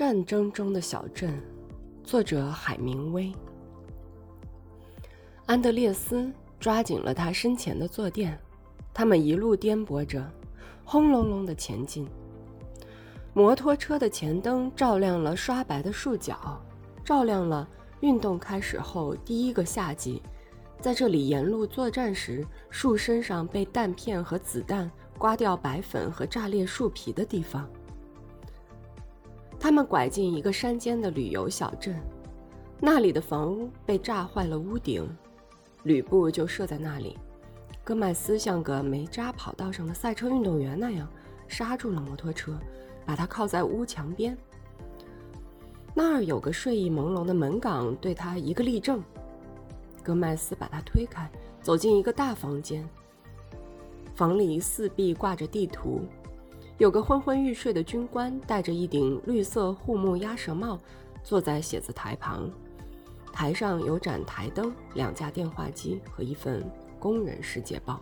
战争中的小镇，作者海明威。安德烈斯抓紧了他身前的坐垫，他们一路颠簸着，轰隆隆的前进。摩托车的前灯照亮了刷白的树脚，照亮了运动开始后第一个夏季，在这里沿路作战时，树身上被弹片和子弹刮掉白粉和炸裂树皮的地方。他们拐进一个山间的旅游小镇，那里的房屋被炸坏了屋顶，吕布就设在那里。戈麦斯像个没扎跑道上的赛车运动员那样刹住了摩托车，把它靠在屋墙边。那儿有个睡意朦胧的门岗，对他一个立正。戈麦斯把他推开，走进一个大房间。房里四壁挂着地图。有个昏昏欲睡的军官，戴着一顶绿色护目鸭舌帽，坐在写字台旁。台上有盏台灯、两架电话机和一份《工人世界报》。